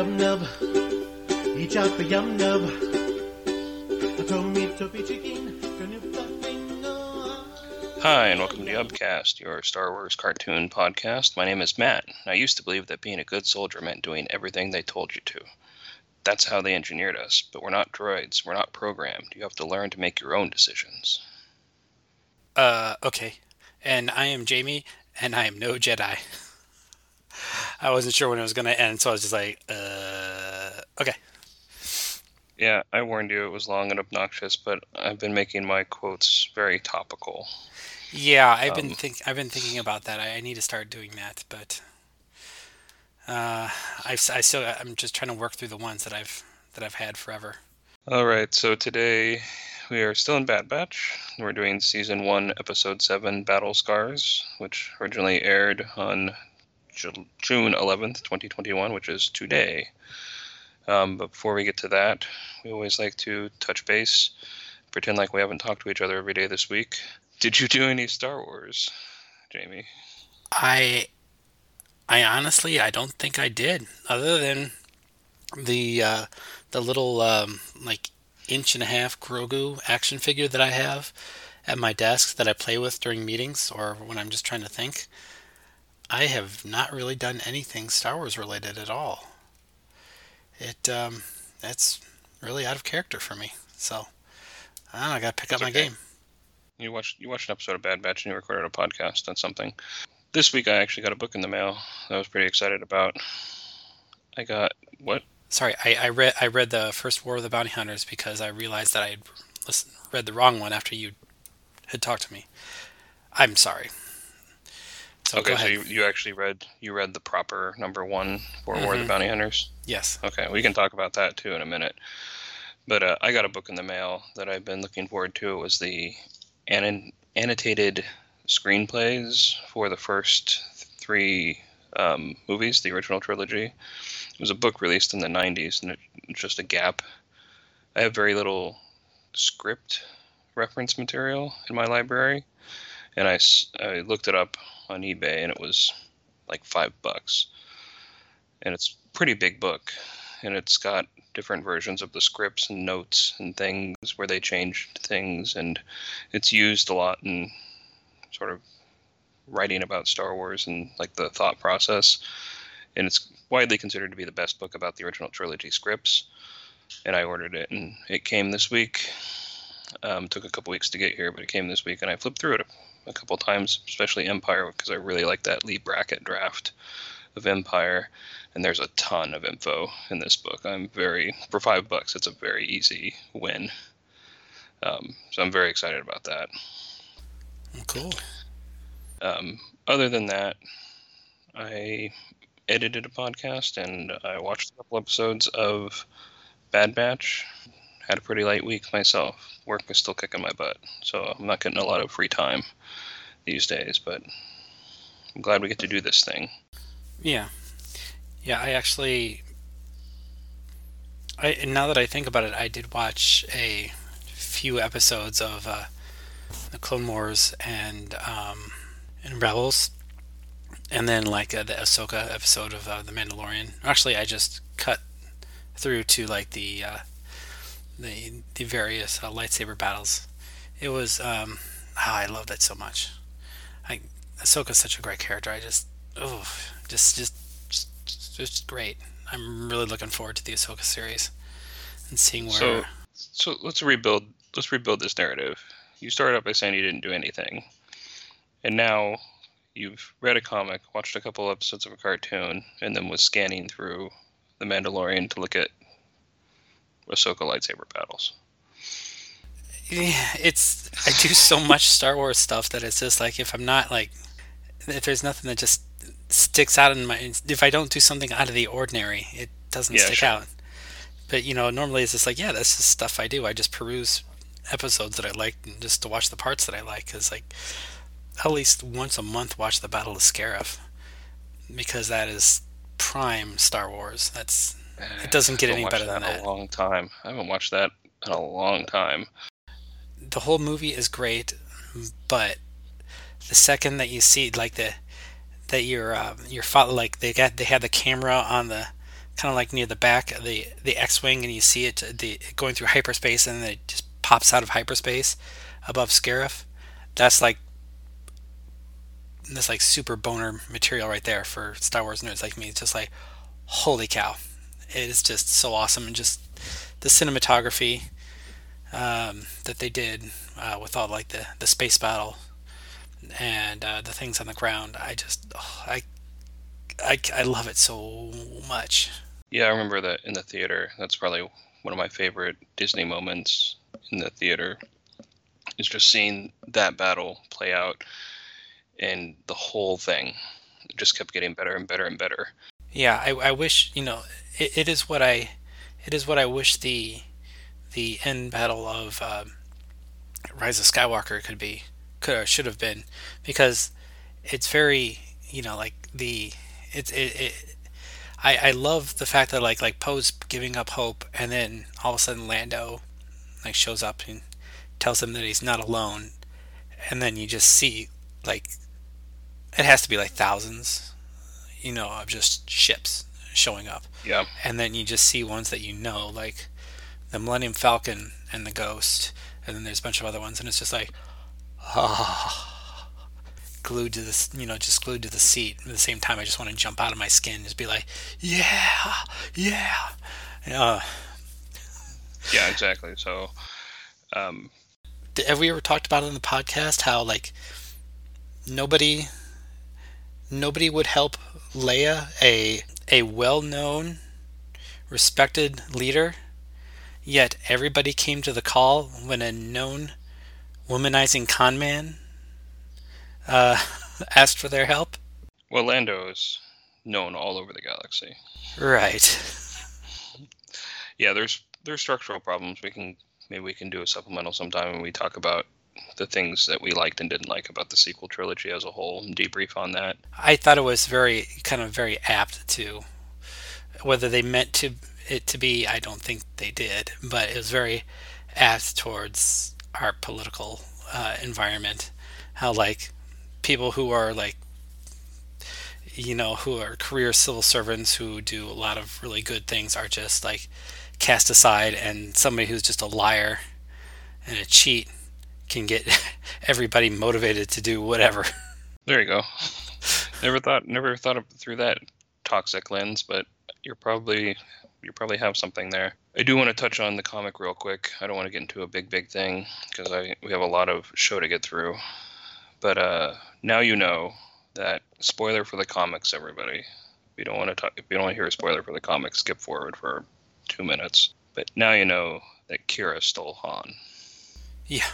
yum nub. Each out the yum nub. A tummy chicken. Gonna fluffing no. Hi, and welcome to Upcast, your Star Wars cartoon podcast. My name is Matt. I used to believe that being a good soldier meant doing everything they told you to. That's how they engineered us, but we're not droids. We're not programmed. You have to learn to make your own decisions. Uh, okay. And I am Jamie, and I am no Jedi. I wasn't sure when it was going to end, so I was just like, uh, okay. Yeah, I warned you it was long and obnoxious, but I've been making my quotes very topical. Yeah, I've been Um, think I've been thinking about that. I, I need to start doing that, but uh, s- I still I'm just trying to work through the ones that I've that I've had forever. All right, so today we are still in Bad Batch. We're doing season one, episode seven, Battle Scars, which originally aired on June 11th, 2021, which is today. Um, but before we get to that, we always like to touch base, pretend like we haven't talked to each other every day this week. Did you do any Star Wars, Jamie? I I honestly I don't think I did, other than the uh, the little um, like inch and a half Grogu action figure that I have at my desk that I play with during meetings or when I'm just trying to think. I have not really done anything Star Wars related at all. It um, that's really out of character for me. So I don't know. I got to pick up It's my game. You watched you watched an episode of Bad Batch and you recorded a podcast on something. This week I actually got a book in the mail that I was pretty excited about. I got what? Sorry, I, I read I read the first War of the Bounty Hunters because I realized that I had listened, read the wrong one after you had talked to me. I'm sorry. So okay, so you, you actually read you read the proper number one for War of the Mhm. Bounty Hunters. yes. Okay, we can talk about that too in a minute. But uh, I got a book in the mail that I've been looking forward to. It was the annon- annotated screenplays for the first three um, movies, the original trilogy. It was a book released in the 90s, and it's just a gap. I have very little script reference material in my library, and I, I looked it up on eBay, and it was like five bucks. And it's pretty big book, and it's got different versions of the scripts and notes and things where they changed things, and it's used a lot in sort of writing about Star Wars and like the thought process. And it's widely considered to be the best book about the original trilogy scripts. And I ordered it, and it came this week. Um, took a couple weeks to get here, but it came this week, and I flipped through it a, couple times, especially Empire, because I really like that Leigh Brackett draft of Empire. And there's a ton of info in this book. I'm very for five bucks. It's a very easy win. Um, so I'm very excited about that. Cool. Um, other than that, I edited a podcast and I watched a couple episodes of Bad Batch. Had a pretty light week myself. Work is still kicking my butt, so I'm not getting a lot of free time these days. But I'm glad we get to do this thing. Yeah. Yeah, I actually I now that I think about it, I did watch a few episodes of uh, the Clone Wars and um, and Rebels, and then like uh, the Ahsoka episode of uh, the Mandalorian. Actually, I just cut through to like the uh, the the various uh, lightsaber battles. It was um, oh, I loved it so much. I Ahsoka's such a great character. I just oh, just just just, just great. I'm really looking forward to the Ahsoka series and seeing where. So, so let's rebuild. Let's rebuild this narrative. You started out by saying you didn't do anything, and now you've read a comic, watched a couple episodes of a cartoon, and then was scanning through the Mandalorian to look at Ahsoka lightsaber battles. Yeah, it's I do so much Star Wars stuff that it's just like if I'm not like if there's nothing that just sticks out in my if I don't do something out of the ordinary, it doesn't Yeah, stick sure. out. But you know, normally it's just like yeah, that's just stuff I do. I just peruse episodes that I like and just to watch the parts that I like because like at least once a month watch the Battle of Scarif because that is prime Star Wars. That's It eh, doesn't get any better watched than that. A long time. I haven't watched that in a long time. The whole movie is great, but the second that you see like the that you're uh, you're fo- like they got they had the camera on the kind of like near the back of the the X-wing, and you see it the going through hyperspace, and then it just pops out of hyperspace above Scarif. That's like that's like super boner material right there for Star Wars nerds like me. It's just like, holy cow, it is just so awesome, and just the cinematography um, that they did uh, with all like the the space battle and uh, the things on the ground. I just, oh, I, I, I love it so much. Yeah, I remember that in the theater. That's probably one of my favorite Disney moments in the theater. Is just seeing that battle play out, and the whole thing just kept getting better and better and better. Yeah, I, I wish you know it, it is what I, it is what I wish the, the end battle of um, Rise of Skywalker could be could or should have been because it's very you know like the it's it, it I, I love the fact that like like Poe's giving up hope and then all of a sudden Lando like shows up and tells him that he's not alone and then you just see like it has to be like thousands you know of just ships showing up Yeah. and then you just see ones that you know like the Millennium Falcon and the Ghost and then there's a bunch of other ones and it's just like ah, glued to this, you know, just glued to the seat. At the same time, I just want to jump out of my skin, just be like, yeah, yeah. Uh, Yeah, exactly. So, um, have we ever talked about it in the podcast how like nobody, nobody would help Leia, a a well-known, respected leader, yet everybody came to the call when a known womanizing con man uh, asked for their help. well, Lando is known all over the galaxy. Right. Yeah, there's there's structural problems. We can maybe we can do a supplemental sometime when we talk about the things that we liked and didn't like about the sequel trilogy as a whole and debrief on that. I thought it was very kind of very apt to whether they meant to it to be. I don't think they did, but it was very apt towards our political uh, environment. How like people who are like you know who are career civil servants who do a lot of really good things are just like cast aside and somebody who's just a liar and a cheat can get everybody motivated to do whatever There you go. never thought never thought of through that toxic lens, but you're probably you probably have something there. I do want to touch on the comic real quick. I don't want to get into a big big thing because I we have a lot of show to get through. But uh, now you know that spoiler for the comics, everybody. If you don't want to talk, if you don't want to hear a spoiler for the comics, skip forward for two minutes. But now you know that Qi'ra stole Han. yeah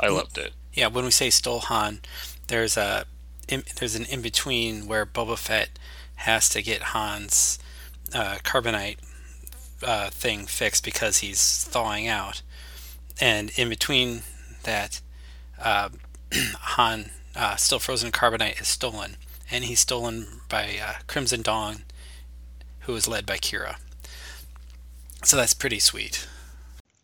I loved it. yeah, when we say stole Han, there's a in, there's an in between where Boba Fett has to get Han's uh, carbonite uh, thing fixed because he's thawing out, and in between that, uh, Han uh, still frozen carbonite is stolen, and he's stolen by uh, Crimson Dawn, who is led by Qi'ra. So that's pretty sweet.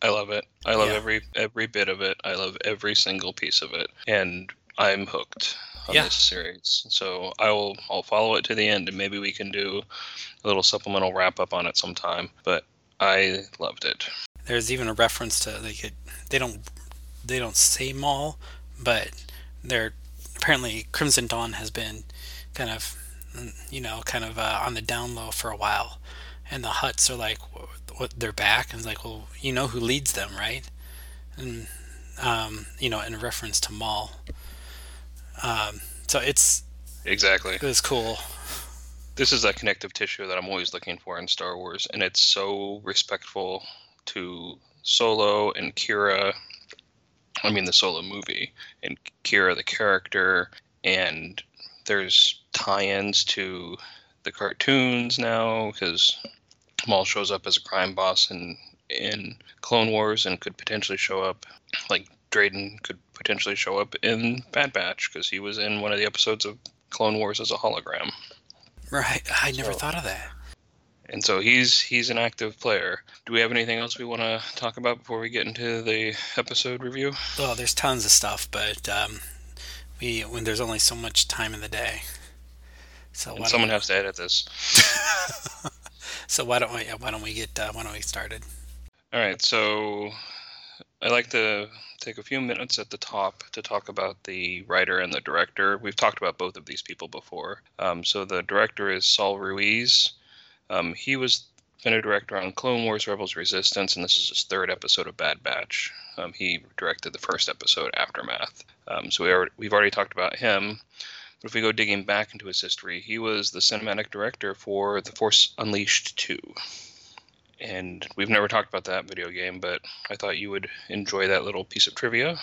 I love it. I love Yeah. every every bit of it. I love every single piece of it, and I'm hooked on Yeah. this series. So I will I'll follow it to the end, and maybe we can do a little supplemental wrap up on it sometime. But I loved it. There's even a reference to like it, they don't they don't say Maul, but they're apparently Crimson Dawn has been kind of you know kind of uh, on the down low for a while, and the Hutts are like what they're back and it's like well you know who leads them right, and um, you know in reference to Maul. Um, so it's Exactly. it was cool. This is that connective tissue that I'm always looking for in Star Wars, and it's so respectful to Solo and Qi'ra. I mean, the Solo movie and Qi'ra, the character, and there's tie-ins to the cartoons now because Maul shows up as a crime boss in in Clone Wars and could potentially show up like Dryden could potentially show up in Bad Batch because he was in one of the episodes of Clone Wars as a hologram. Right, I never So- thought of that. And so he's he's an active player. Do we have anything else we want to talk about before we get into the episode review? Oh, there's tons of stuff, but um, we when there's only so much time in the day. So And someone we- has to edit this. so why don't we why don't we get uh, why don't we get started? All right, so I'd like to take a few minutes at the top to talk about the writer and the director. We've talked about both of these people before. Um, so the director is Saul Ruiz. Um, he was been a director on Clone Wars, Rebels, Resistance, and this is his third episode of Bad Batch. Um, he directed the first episode, Aftermath. Um, so we already, we've already talked about him. But if we go digging back into his history, he was the cinematic director for The Force Unleashed 2 and we've never talked about that video game, but I thought you would enjoy that little piece of trivia.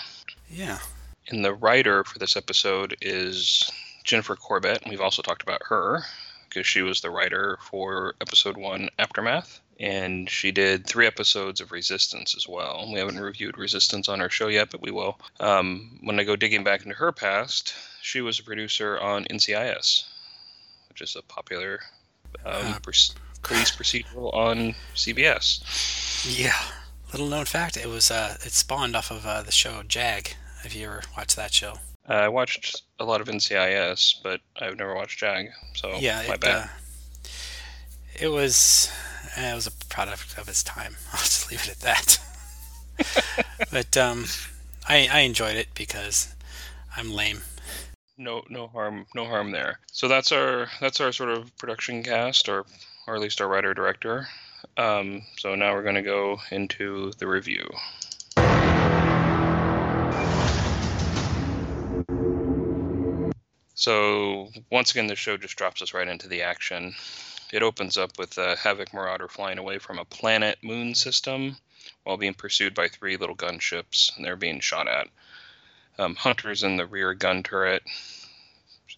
Yeah. And the writer for this episode is Jennifer Corbett. We've also talked about her because she was the writer for episode one, Aftermath. And she did three episodes of Resistance as well. We haven't reviewed Resistance on our show yet, but we will. Um, when I go digging back into her past, she was a producer on NCIS, which is a popular um, uh, police procedural on CBS. Yeah, little known fact. It was uh, it spawned off of uh, the show Jag. Have you ever watched that show? Uh, I watched a lot of NCIS, but I've never watched Jag. So yeah, my it, bad. Uh, it was it was a product of its time. I'll just leave it at that. but um, I I enjoyed it because I'm lame no no harm no harm there. So that's our that's our sort of production cast or or at least our writer director. Um, so now we're going to go into the review. So once again, the show just drops us right into the action. It opens up with a Havoc Marauder flying away from a planet moon system while being pursued by three little gunships, and they're being shot at. Um, Hunter's in the rear gun turret,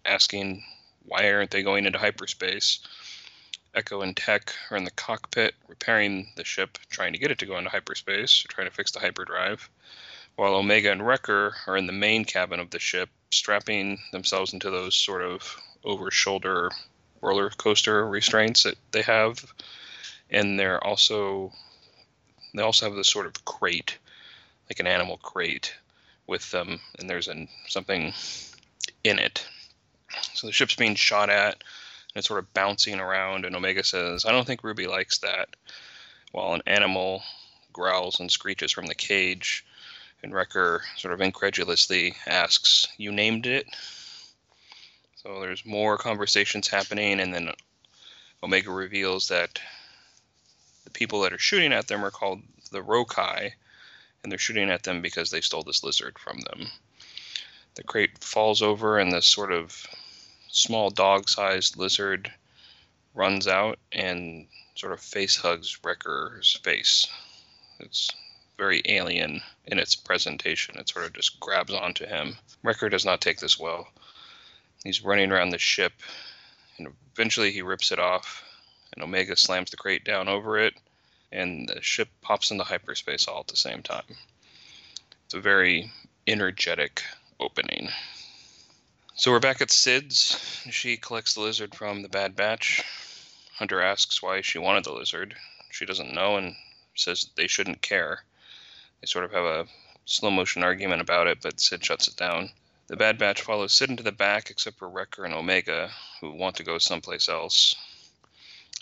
asking why aren't they going into hyperspace. Echo and Tech are in the cockpit repairing the ship, trying to get it to go into hyperspace, trying to fix the hyperdrive, while Omega and Wrecker are in the main cabin of the ship, strapping themselves into those sort of over shoulder roller coaster restraints that they have. And they're also they also have this sort of crate, like an animal crate, with them, and there's an, something in it. So the ship's being shot at it's sort of bouncing around. And Omega says, I don't think Ruby likes that. While an animal growls and screeches from the cage, and Wrecker sort of incredulously asks, You named it? So there's more conversations happening, and then Omega reveals that the people that are shooting at them are called the Rokai, and they're shooting at them because they stole this lizard from them. The crate falls over, and this sort of small dog-sized lizard runs out and sort of face hugs Wrecker's face. It's very alien in its presentation. It sort of just grabs onto him. Wrecker does not take this well. He's running around the ship, and eventually he rips it off, and Omega slams the crate down over it, and the ship pops into hyperspace all at the same time. It's a very energetic opening. So we're back at Cid's. She collects the lizard from the Bad Batch. Hunter asks why she wanted the lizard. She doesn't know and says they shouldn't care. They sort of have a slow motion argument about it, but Cid shuts it down. The Bad Batch follows Cid into the back, except for Wrecker and Omega, who want to go someplace else.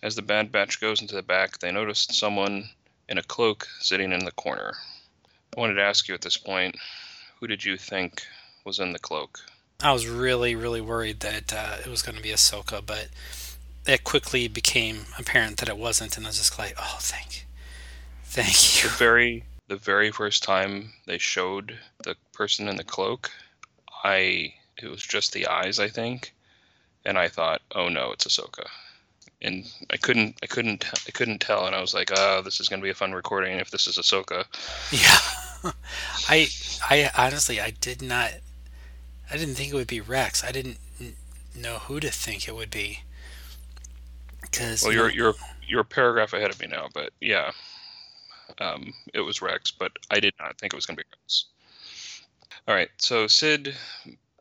As the Bad Batch goes into the back, they notice someone in a cloak sitting in the corner. I wanted to ask you at this point who did you think was in the cloak? I was really, really worried that uh, it was going to be Ahsoka, but it quickly became apparent that it wasn't, and I was just like, "Oh, thank, thank you." The very, the very first time they showed the person in the cloak, I it was just the eyes, I think, and I thought, "Oh no, it's Ahsoka," and I couldn't, I couldn't, I couldn't tell, and I was like, "Oh, this is going to be a fun recording if this is Ahsoka." Yeah, I, I honestly, I did not I didn't think it would be Rex. I didn't know who to think it would be. Cause, well, you're, you're you're a paragraph ahead of me now, but yeah, um, it was Rex, but I did not think it was going to be Rex. All right, so Sid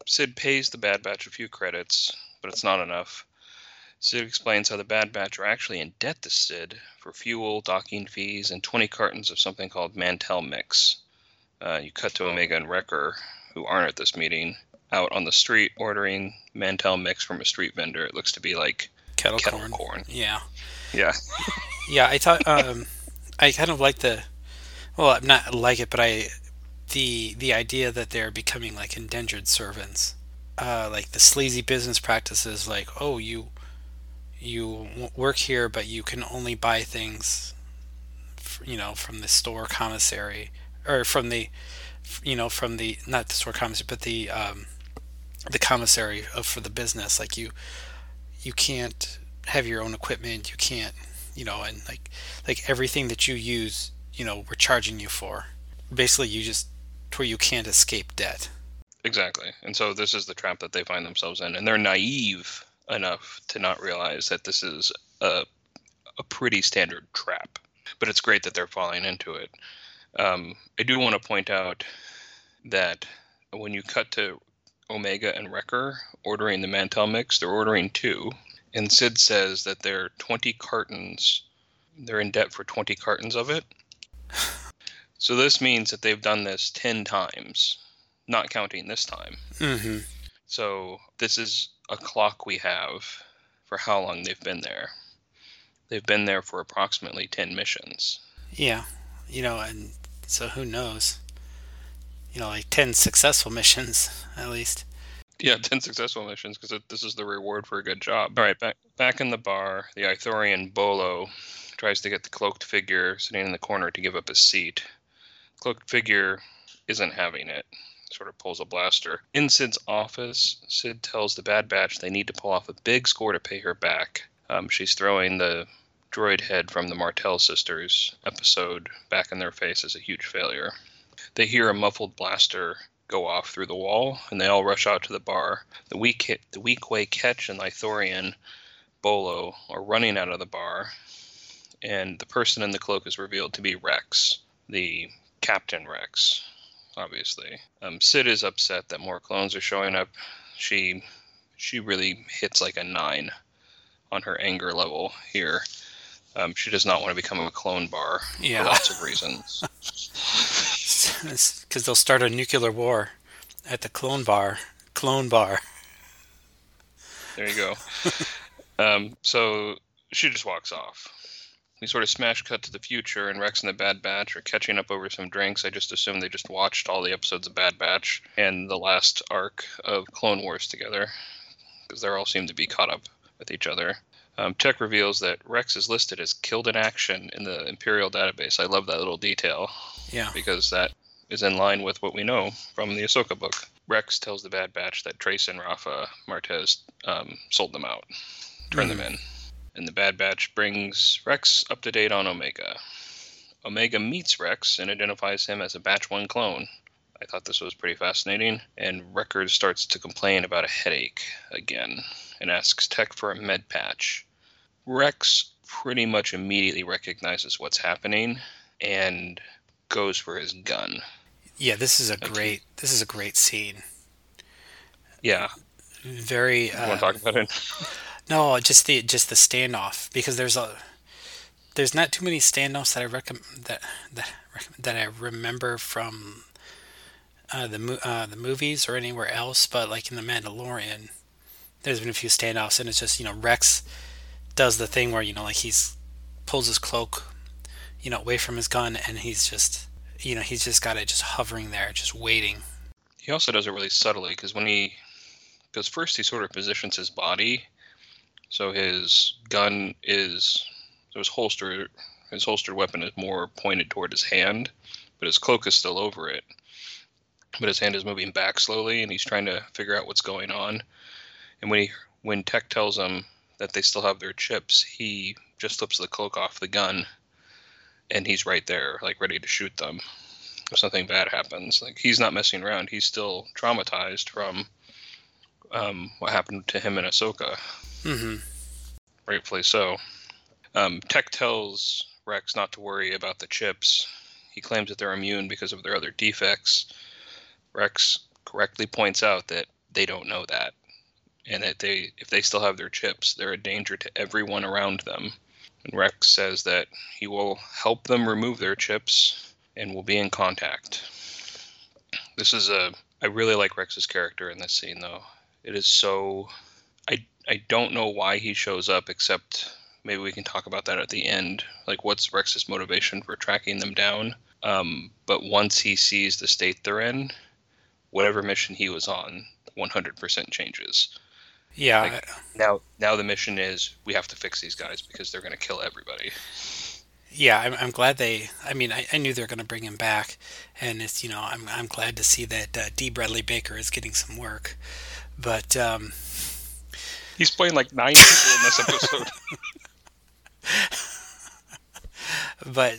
Cid pays the Bad Batch a few credits, but it's not enough. Cid explains how the Bad Batch are actually in debt to Cid for fuel, docking fees, and 20 cartons of something called Mantel Mix. Uh, you cut to Omega and Wrecker, who aren't at this meeting, out on the street ordering Mantel mix from a street vendor. It looks to be like kettle, kettle corn. corn. Yeah, Yeah. yeah. I thought um, I kind of like the, well, I'm not like it, but I, the the idea that they're becoming like indentured servants, uh, like the sleazy business practices, like oh you, you work here, but you can only buy things, you know, from the store commissary or from the, you know, from the not the store commissary, but the um, the commissary of for the business. Like you, you can't have your own equipment. You can't, you know, and like like everything that you use, you know, we're charging you for. Basically, you just where you can't escape debt. Exactly. And so this is the trap that they find themselves in. And they're naive enough to not realize that this is a, a pretty standard trap. But it's great that they're falling into it. Um, I do want to point out that when you cut to Omega and Wrecker ordering the Mantel mix, they're ordering two. And Cid says that they're 20 cartons, they're in debt for 20 cartons of it. So this means that they've done this 10 times, not counting this time. Mm-hmm. So this is a clock we have for how long they've been there. They've been there for approximately 10 missions. Yeah, you know, and so who knows? You know, like ten successful missions at least. Yeah, 10 successful missions because this is the reward for a good job. All right, back back in the bar, the Ithorian Bolo tries to get the cloaked figure sitting in the corner to give up his seat. Cloaked figure isn't having it. Sort of pulls a blaster. In Cid's office, Cid tells the Bad Batch they need to pull off a big score to pay her back. Um, she's throwing the droid head from the Martell sisters episode back in their face as a huge failure. They hear a muffled blaster go off through the wall, and they all rush out to the bar. The weak, the Weequay Ketch and Ithorian Bolo are running out of the bar, and the person in the cloak is revealed to be Rex, the Captain Rex, obviously. Um, Cid is upset that more clones are showing up. She she really hits like a nine on her anger level here. Um, she does not want to become a clone bar Yeah. for lots of reasons. Because they'll start a nuclear war at the clone bar. Clone bar. There you go. um, so she just walks off. We sort of smash cut to the future, and Rex and the Bad Batch are catching up over some drinks. I just assume they just watched all the episodes of Bad Batch and the last arc of Clone Wars together, because they all seem to be caught up with each other. Um, Tech reveals that Rex is listed as killed in action in the Imperial database. I love that little detail Yeah. because that is in line with what we know from the Ahsoka book. Rex tells the Bad Batch that Trace and Rafa Martez um, sold them out, turned them in. And the Bad Batch brings Rex up to date on Omega. Omega meets Rex and identifies him as a Batch 1 clone. I thought this was pretty fascinating. And Wrecker starts to complain about a headache again and asks Tech for a med patch. Rex pretty much immediately recognizes what's happening and goes for his gun. Yeah, this is a great this is a great scene. Yeah, Very you want uh, to talk about it? no, just the just the standoff because there's a there's not too many standoffs that I recommend that that that I remember from uh, the uh, the movies or anywhere else, but like in the Mandalorian, there's been a few standoffs, and it's just you know Rex does the thing where you know like he's pulls his cloak, you know, away from his gun, and he's just you know he's just got it just hovering there, just waiting. He also does it really subtly because when he, because first he sort of positions his body, so his gun is, so his holster, his holstered weapon is more pointed toward his hand, but his cloak is still over it. But his hand is moving back slowly, and he's trying to figure out what's going on. And when he, when Tech tells him that they still have their chips, he just flips the cloak off the gun, and he's right there, like ready to shoot them if something bad happens. Like he's not messing around. He's still traumatized from um, what happened to him in Ahsoka, Mm-hmm. rightfully so. Um, Tech tells Rex not to worry about the chips. He claims that they're immune because of their other defects. Rex correctly points out that they don't know that, and that they, if they still have their chips, they're a danger to everyone around them. And Rex says that he will help them remove their chips and will be in contact. This is a I really like Rex's character in this scene though. It is so I I don't know why he shows up, except maybe we can talk about that at the end. Like, what's Rex's motivation for tracking them down? Um, but once he sees the state they're in, whatever mission he was on, 100% changes. Yeah, Like- Now, now the mission is we have to fix these guys because they're going to kill everybody. yeah. I'm, I'm glad they. I mean, I, I knew they're going to bring him back, and it's you know I'm I'm glad to see that uh, D. Bradley Baker is getting some work, but um, He's playing like nine people in this episode. but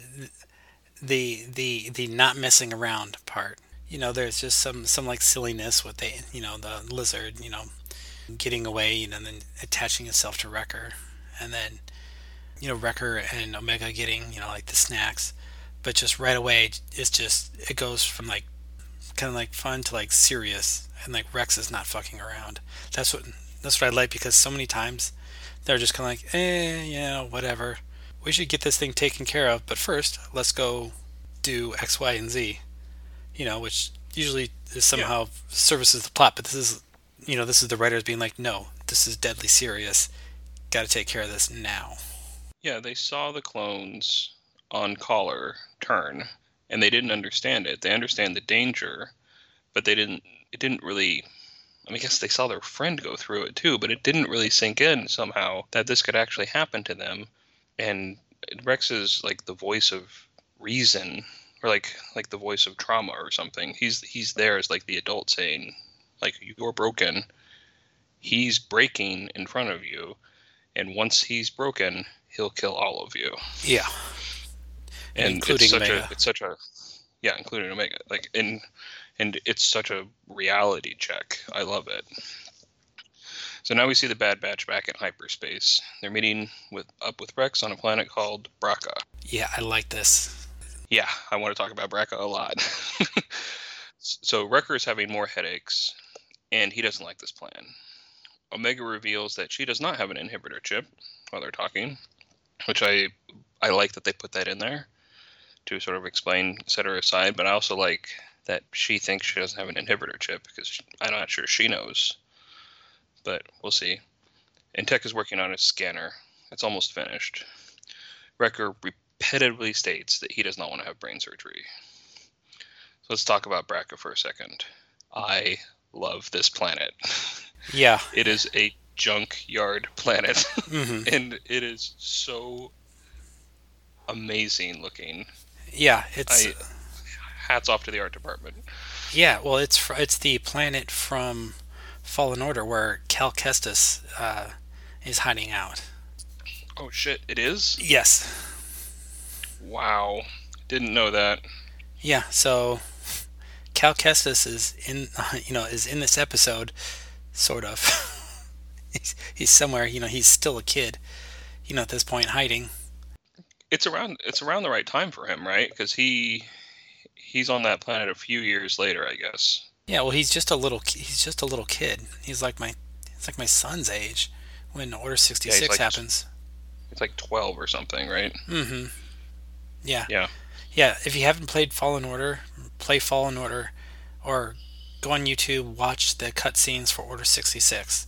the the the not messing around part you know there's just some some like silliness with the you know the lizard you know getting away you know and then attaching itself to wrecker. And then you know wrecker and omega getting you know like the snacks. But just right away it's just it goes from like kind of like fun to like serious. And like rex is not fucking around. That's what that's what i like because so many times they're just kind of like eh yeah whatever. We should get this thing taken care of, but first, let's go do X, Y, and Z. You know, which usually is somehow services the plot, but this is, you know, this is the writers being like, no, this is deadly serious. Got to take care of this now. yeah, they saw the clones on Kaller turn, and they didn't understand it. They understand the danger, but they didn't. It didn't really. I mean, I guess they saw their friend go through it too, but it didn't really sink in somehow that this could actually happen to them. And Rex is like the voice of reason, or like like the voice of trauma or something. He's he's there as like the adult saying, like you're broken. He's breaking in front of you, and once he's broken, he'll kill all of you. Yeah. And Including it's such Omega. a it's such a yeah, including Omega. Like and and it's such a reality check. I love it. So now we see the Bad Batch back in hyperspace. They're meeting with up with Rex on a planet called Bracca. Yeah, I like this. Yeah, I want to talk about Bracca a lot. so Wrecker is having more headaches, and he doesn't like this plan. Omega reveals that she does not have an inhibitor chip while they're talking, which I I like that they put that in there to sort of explain, set her aside. But I also like that she thinks she doesn't have an inhibitor chip because she, I'm not sure she knows. But we'll see. And Tech is working on a scanner. It's almost finished. Wrecker repetitively states that he does not want to have brain surgery. So let's talk about Bracca for a second. I love this planet. Yeah. It is a junkyard planet, hmm and it is so amazing looking. Yeah, it's I, hats off to the art department. yeah. Well, it's fr- it's the planet from Fallen Order where Cal Kestis uh, is hiding out. Oh shit, it is? Yes. Wow. Didn't know that. Yeah, so Cal Kestis is in, you know, is in this episode, sort of. he's, he's somewhere, you know, he's still a kid, you know, at this point, hiding. It's around it's around the right time for him, right? Cuz he he's on that planet a few years later, I guess. Yeah, well, he's just a little, he's just a little kid. He's like my, it's like my son's age when Order sixty six like- happens. It's like 12 or something, right? Mm-hmm. Yeah. Yeah. Yeah. If you haven't played Fallen Order, play Fallen Order, or go on YouTube, watch the cutscenes for Order sixty six.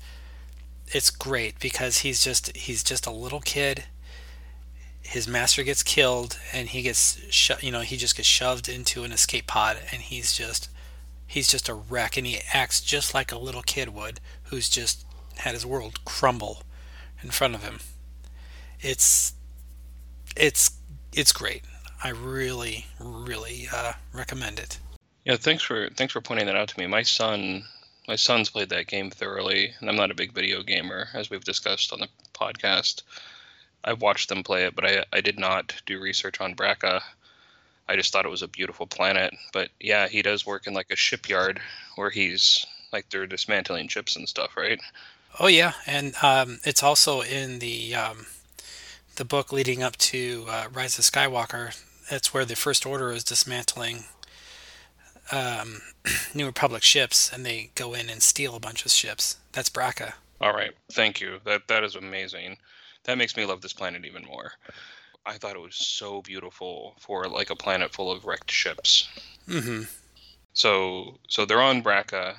It's great because he's just he's just a little kid. His master gets killed, and he gets sho- you know he just gets shoved into an escape pod, and he's just he's just a wreck, and he acts just like a little kid would, who's just had his world crumble in front of him. It's it's it's great. I really, really uh, recommend it. Yeah, thanks for thanks for pointing that out to me. My son my son's played that game thoroughly, and I'm not a big video gamer, as we've discussed on the podcast. I've watched them play it, but I I did not do research on Bracca. I just thought it was a beautiful planet. But yeah, he does work in like a shipyard where he's like they're dismantling ships and stuff, right? Oh yeah, and um, it's also in the um, the book leading up to uh, Rise of Skywalker. That's where the First Order is dismantling um, New Republic ships, and they go in and steal a bunch of ships. That's Bracca. All right, thank you. That that is amazing. That makes me love this planet even more. I thought it was so beautiful for like a planet full of wrecked ships. Mm-hmm. So so they're on Bracca,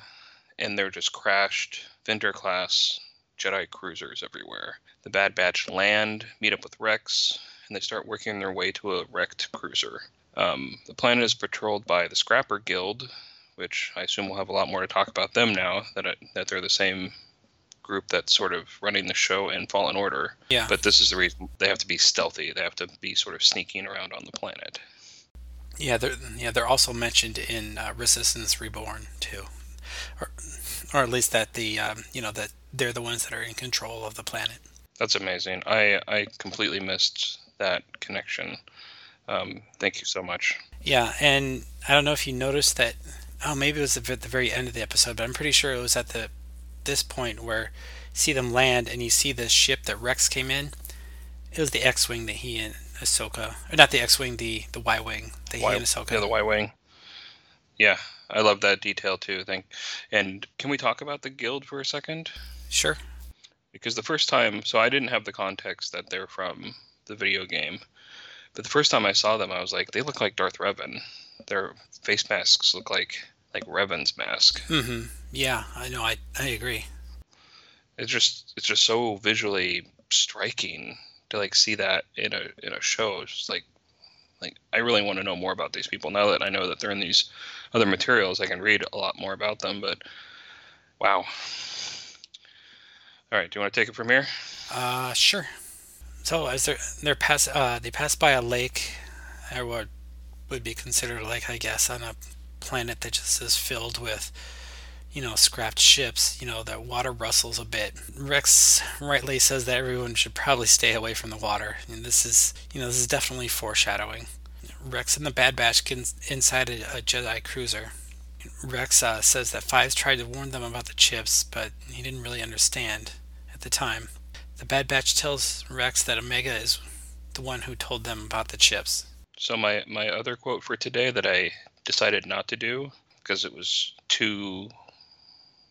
and they're just crashed Venator class Jedi cruisers everywhere. The Bad Batch land, meet up with Rex, and they start working their way to a wrecked cruiser. Um, the planet is patrolled by the Scrapper Guild, which I assume we'll have a lot more to talk about them now that it, that they're the same group that's sort of running the show in Fallen Order. Yeah. But this is the reason they have to be stealthy. They have to be sort of sneaking around on the planet. Yeah, they're yeah they're also mentioned in uh, Resistance Reborn too, or or at least that the um, you know that they're the ones that are in control of the planet. That's amazing. I I completely missed that connection. Um, thank you so much. Yeah, and I don't know if you noticed that. Oh, maybe it was at the very end of the episode, but I'm pretty sure it was at the this point where you see them land and you see the ship that Rex came in. It was the X-wing that he and Ahsoka, or not the X-wing, the the Y-wing that he and Ahsoka. Yeah, the Y wing. Yeah, I love that detail too. Thank. And can we talk about the guild for a second? Sure. Because the first time, so I didn't have the context that they're from the video game, but the first time I saw them, I was like, they look like Darth Revan. Their face masks look like like Revan's mask. hmm Yeah, I know. I I agree. It's just it's just so visually striking to like see that in a in a show. It's just like like I really want to know more about these people now that I know that they're in these other materials. I can read a lot more about them, but wow. All right, do you want to take it from here? Uh, sure. So as they're they're pass uh they pass by a lake, or what would be considered a lake, I guess, on a planet that just is filled with, you know, scrapped ships. You know, that water rustles a bit. Rex rightly says that everyone should probably stay away from the water, and this is you know this is definitely foreshadowing. Rex and the Bad Batch get inside a, a Jedi cruiser. Rex uh, says that Fives tried to warn them about the chips, but he didn't really understand at the time. The Bad Batch tells Rex that Omega is the one who told them about the chips. So my my other quote for today that I decided not to do because it was too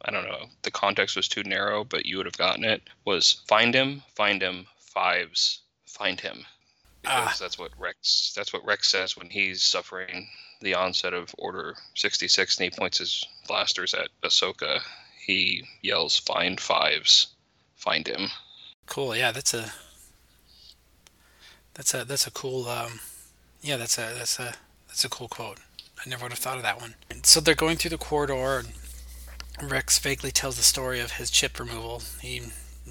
I don't know, the context was too narrow, but you would have gotten it was find him, find him, fives, find him. Because Ah. that's what Rex that's what Rex says when he's suffering the onset of Order 66 and he points his blasters at Ahsoka. He yells, "Find fives, find him." Cool. Yeah, that's a that's a that's a cool. Um, yeah, that's a that's a that's a cool quote. I never would have thought of that one. And so they're going through the corridor, and Rex vaguely tells the story of his chip removal. He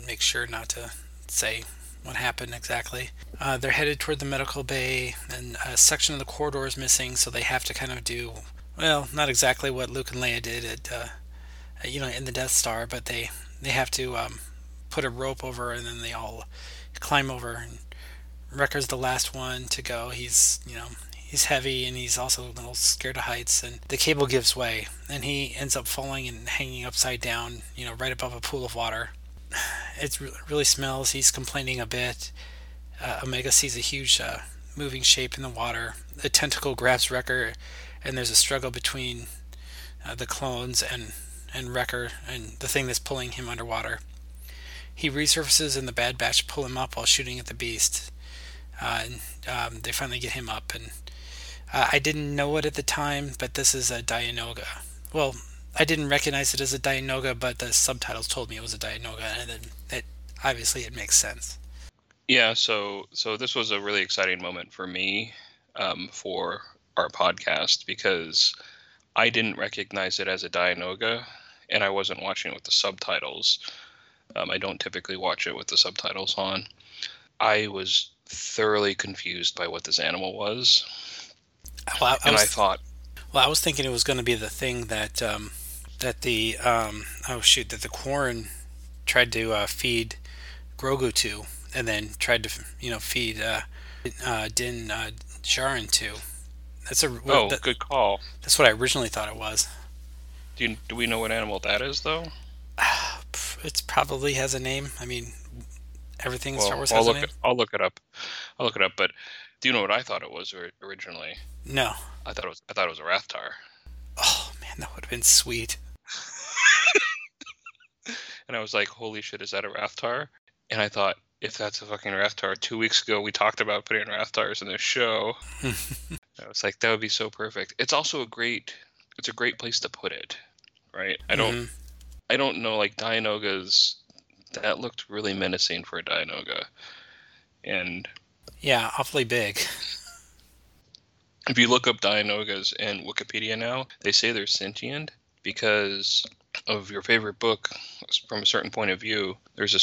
makes sure not to say what happened exactly. Uh, they're headed toward the medical bay, and a section of the corridor is missing, so they have to kind of do well, not exactly what Luke and Leia did at, uh, you know, in the Death Star, but they they have to um, put a rope over, and then they all climb over. And Wrecker's the last one to go. He's you know he's heavy and he's also a little scared of heights, and the cable gives way, and he ends up falling and hanging upside down, you know, right above a pool of water. It really smells. He's complaining a bit. Uh, Omega sees a huge uh, moving shape in the water. A tentacle grabs Wrecker, and there's a struggle between uh, the clones and and Wrecker and the thing that's pulling him underwater. He resurfaces, and the Bad Batch pull him up while shooting at the beast. Uh, and um, they finally get him up, and uh, I didn't know it at the time, but this is a Dianoga. Well, I didn't recognize it as a Dianoga, but the subtitles told me it was a Dianoga, and then it obviously it makes sense. Yeah, so so this was a really exciting moment for me um, for our podcast because I didn't recognize it as a Dianoga, and I wasn't watching it with the subtitles. Um, I don't typically watch it with the subtitles on. I was thoroughly confused by what this animal was, Well, I, I and was, I thought, well, I was thinking it was going to be the thing that um, that the um, oh shoot that the Quarren tried to uh, feed Grogu to, and then tried to you know feed uh, uh, Din uh, Djarin to. That's a oh, that- good call. that's what I originally thought it was. Do you, do we know what animal that is though? It probably has a name. I mean, everything in Star Wars I'll has a look name. it, I'll look it up. I'll look it up. But do you know what I thought it was originally? No. I thought it was I thought it was a Rathtar. Oh man, that would have been sweet. and I was like, "Holy shit, is that a Rathtar?" And I thought, if that's a fucking Rathtar, two weeks ago we talked about putting Rathtars in this show. I was like, that would be so perfect. It's also a great, it's a great place to put it, right? I don't, Mhm. I don't know, like Dianogas that looked really menacing for a Dianoga. And Yeah, awfully big. if you look up Dianogas in Wikipedia now, they say they're sentient because of your favorite book from a certain point of view. There's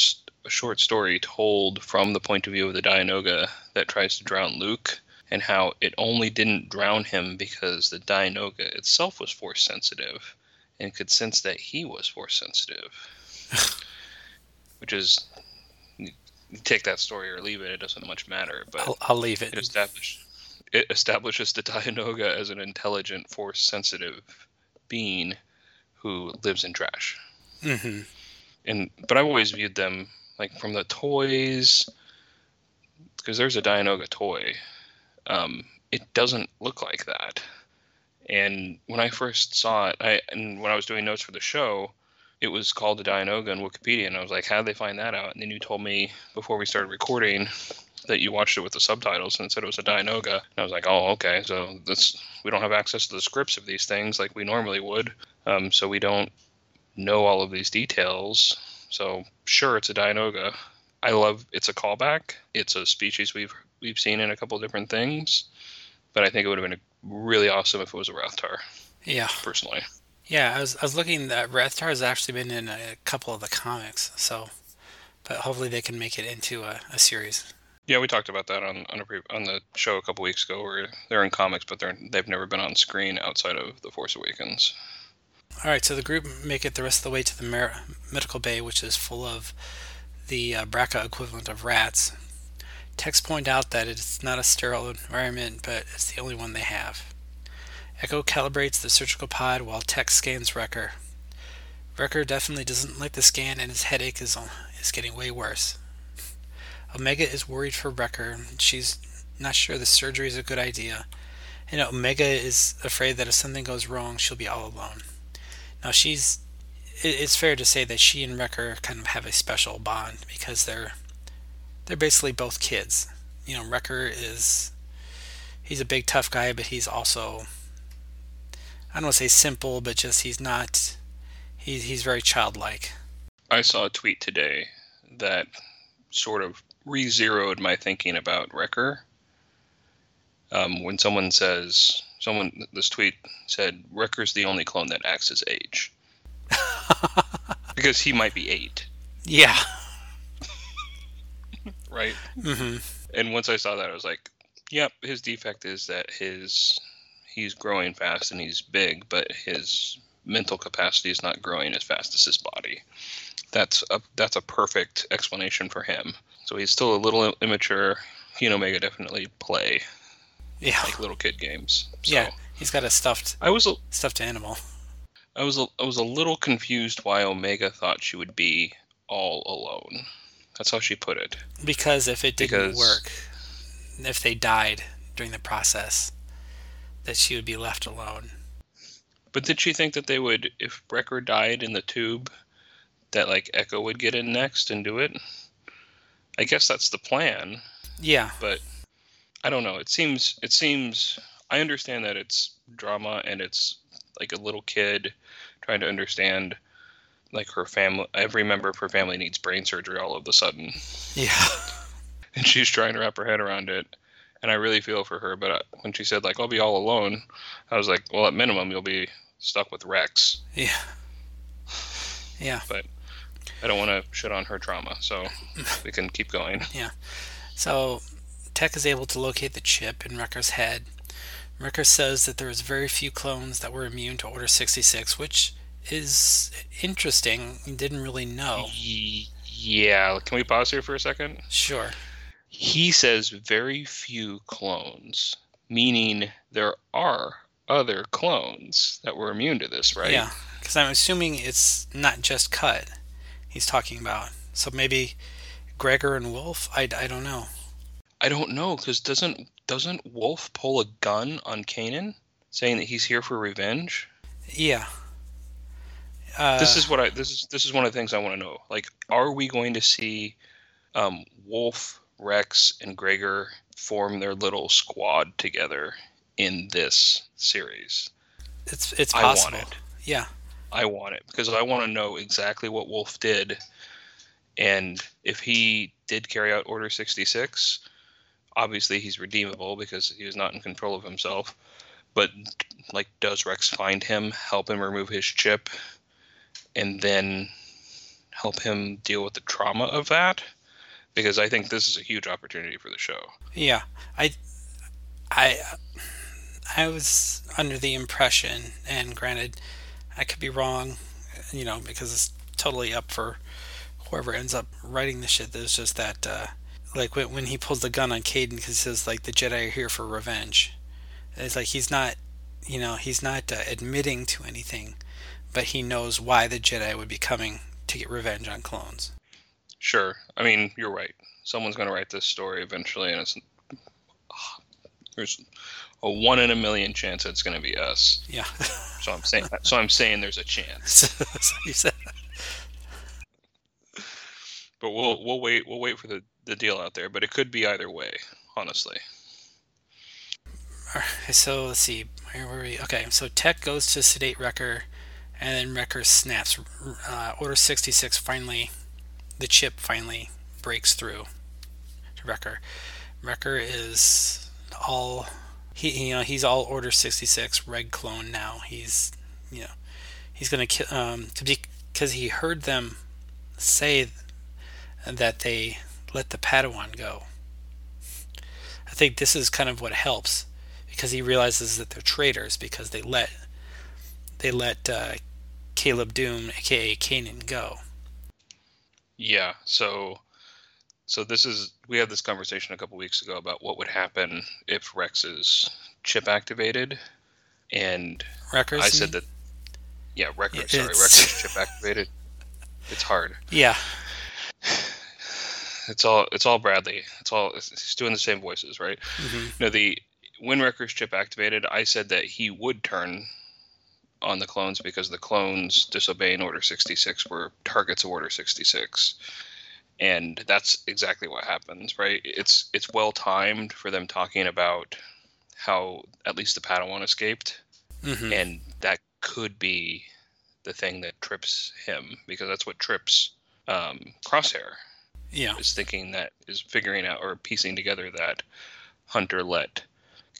a short story told from the point of view of the Dianoga that tries to drown Luke, and how it only didn't drown him because the Dianoga itself was force sensitive and could sense that he was force sensitive. Which is, you take that story or leave it, it doesn't much matter. But I'll, I'll leave it. it established it establishes the Dianoga as an intelligent, force-sensitive being who lives in trash. hmm And but I've always viewed them like from the toys because there's a Dianoga toy. Um, it doesn't look like that. And when I first saw it, I and when I was doing notes for the show, it was called the Dianoga on Wikipedia, and I was like, "How did they find that out?" And then you told me before we started recording that you watched it with the subtitles and said it was a Dianoga. And I was like, "Oh, okay. So this we don't have access to the scripts of these things like we normally would, um, so we don't know all of these details. So sure, it's a Dianoga. I love it's a callback. It's a species we've we've seen in a couple different things, but I think it would have been really awesome if it was a Rathtar, Yeah, personally. yeah. I was I was looking that Rathtar has actually been in a couple of the comics, so but hopefully they can make it into a, a series. Yeah, we talked about that on on, a pre- on the show a couple weeks ago, where they're in comics, but they're they've never been on screen outside of the Force Awakens. All right, so the group make it the rest of the way to the mer- medical bay, which is full of the uh, Bracca equivalent of rats. Techs point out that it's not a sterile environment, but it's the only one they have. Echo calibrates the surgical pod while Tech scans Wrecker. Wrecker definitely doesn't like the scan, and his headache is is getting way worse. Omega is worried for Wrecker. She's not sure the surgery is a good idea, and Omega is afraid that if something goes wrong, she'll be all alone. Now she's. It's fair to say that she and Wrecker kind of have a special bond because they're they're basically both kids. You know, Wrecker is he's a big tough guy, but he's also I don't want to say simple, but just he's not he's he's very childlike. I saw a tweet today that sort of re-zeroed my thinking about Wrecker. Um, when someone says, someone this tweet said, Wrecker's the only clone that acts his age because he might be eight, Yeah. Right? Mm-hmm. And once I saw that, I was like, yep, his defect is that his he's growing fast and he's big, but his mental capacity is not growing as fast as his body. That's a that's a perfect explanation for him. So he's still a little immature. He and Omega definitely play Yeah. like little kid games. So Yeah. He's got a stuffed I was a, stuffed animal. I was a, I was a little confused why Omega thought she would be all alone. That's how she put it. Because if it didn't Because- work, if they died during the process, that she would be left alone. But did she think that they would, if Wrecker died in the tube, that like Echo would get in next and do it? I guess that's the plan, Yeah. but I don't know. It seems it seems I understand that it's drama and it's like a little kid trying to understand like her family every member of her family needs brain surgery all of a sudden Yeah. and she's trying to wrap her head around it and i really feel for her but uh, when she said like i'll be all alone i was like well at minimum you'll be stuck with rex Yeah. Yeah. But I don't want to shit on her trauma, so we can keep going. Yeah. So, Tech is able to locate the chip in Wrecker's head. Wrecker says that there is very few clones that were immune to Order 66, which is interesting. Didn't really know. Yeah, can we pause here for a second? Sure. He says very few clones, meaning there are other clones that were immune to this, right? Yeah. Because I'm assuming it's not just Cut he's talking about. So maybe Gregor and Wolffe? I, I don't know. I don't know because doesn't doesn't Wolffe pull a gun on Kanan, saying that he's here for revenge? Yeah. Uh, this is what I this is this is one of the things I want to know. Like, are we going to see um, Wolffe, Rex, and Gregor form their little squad together in this series? it's it's I want possible. it. Yeah. I want it because I want to know exactly what Wolffe did And if he did carry out Order 66, obviously he's redeemable because he was not in control of himself. But like, does Rex find him, help him remove his chip, and then help him deal with the trauma of that? Because I think this is a huge opportunity for the show. Yeah, I, I, I was under the impression, and granted, I could be wrong, you know, because it's totally up for whoever ends up writing the shit. There's just that, uh, like when when he pulls the gun on Kanan because he says like the Jedi are here for revenge. It's like he's not, you know, he's not uh, admitting to anything, but he knows why the Jedi would be coming to get revenge on clones. Sure. I mean, you're right. Someone's going to write this story eventually, and it's there's a one in a million chance it's going to be us. Yeah. So I'm saying. So I'm saying there's a chance. so you said. But we'll we'll wait we'll wait for the the deal out there. But it could be either way, honestly. Alright, so let's see. Where were we? Okay, so Tech goes to sedate Wrecker, and then Wrecker snaps. Uh, Order 66 finally, the chip finally breaks through to Wrecker. Wrecker is all he you know he's all Order 66 Red clone now. He's you know he's gonna kill um to be because he heard them say that they let the Padawan go. I think this is kind of what helps because he realizes that they're traitors because they let they let uh, Caleb Dume, aka Kanan, go. Yeah. So so this is we had this conversation a couple weeks ago about what would happen if Rex's chip activated, and Wreckers. I said that. Yeah, Wrecker. Yeah, sorry, it's- Wrecker's chip activated. It's hard. Yeah, It's all it's all Bradley. It's all he's doing the same voices, right? hmm No, the when Wrecker's chip activated, I said that he would turn on the clones because the clones disobeying Order 66 were targets of Order 66. And that's exactly what happens, right? It's it's well timed for them talking about how at least the Padawan escaped, hmm and that could be the thing that trips him because that's what trips um, Crosshair yeah, is thinking that is figuring out or piecing together that Hunter let